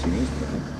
sinistro, né?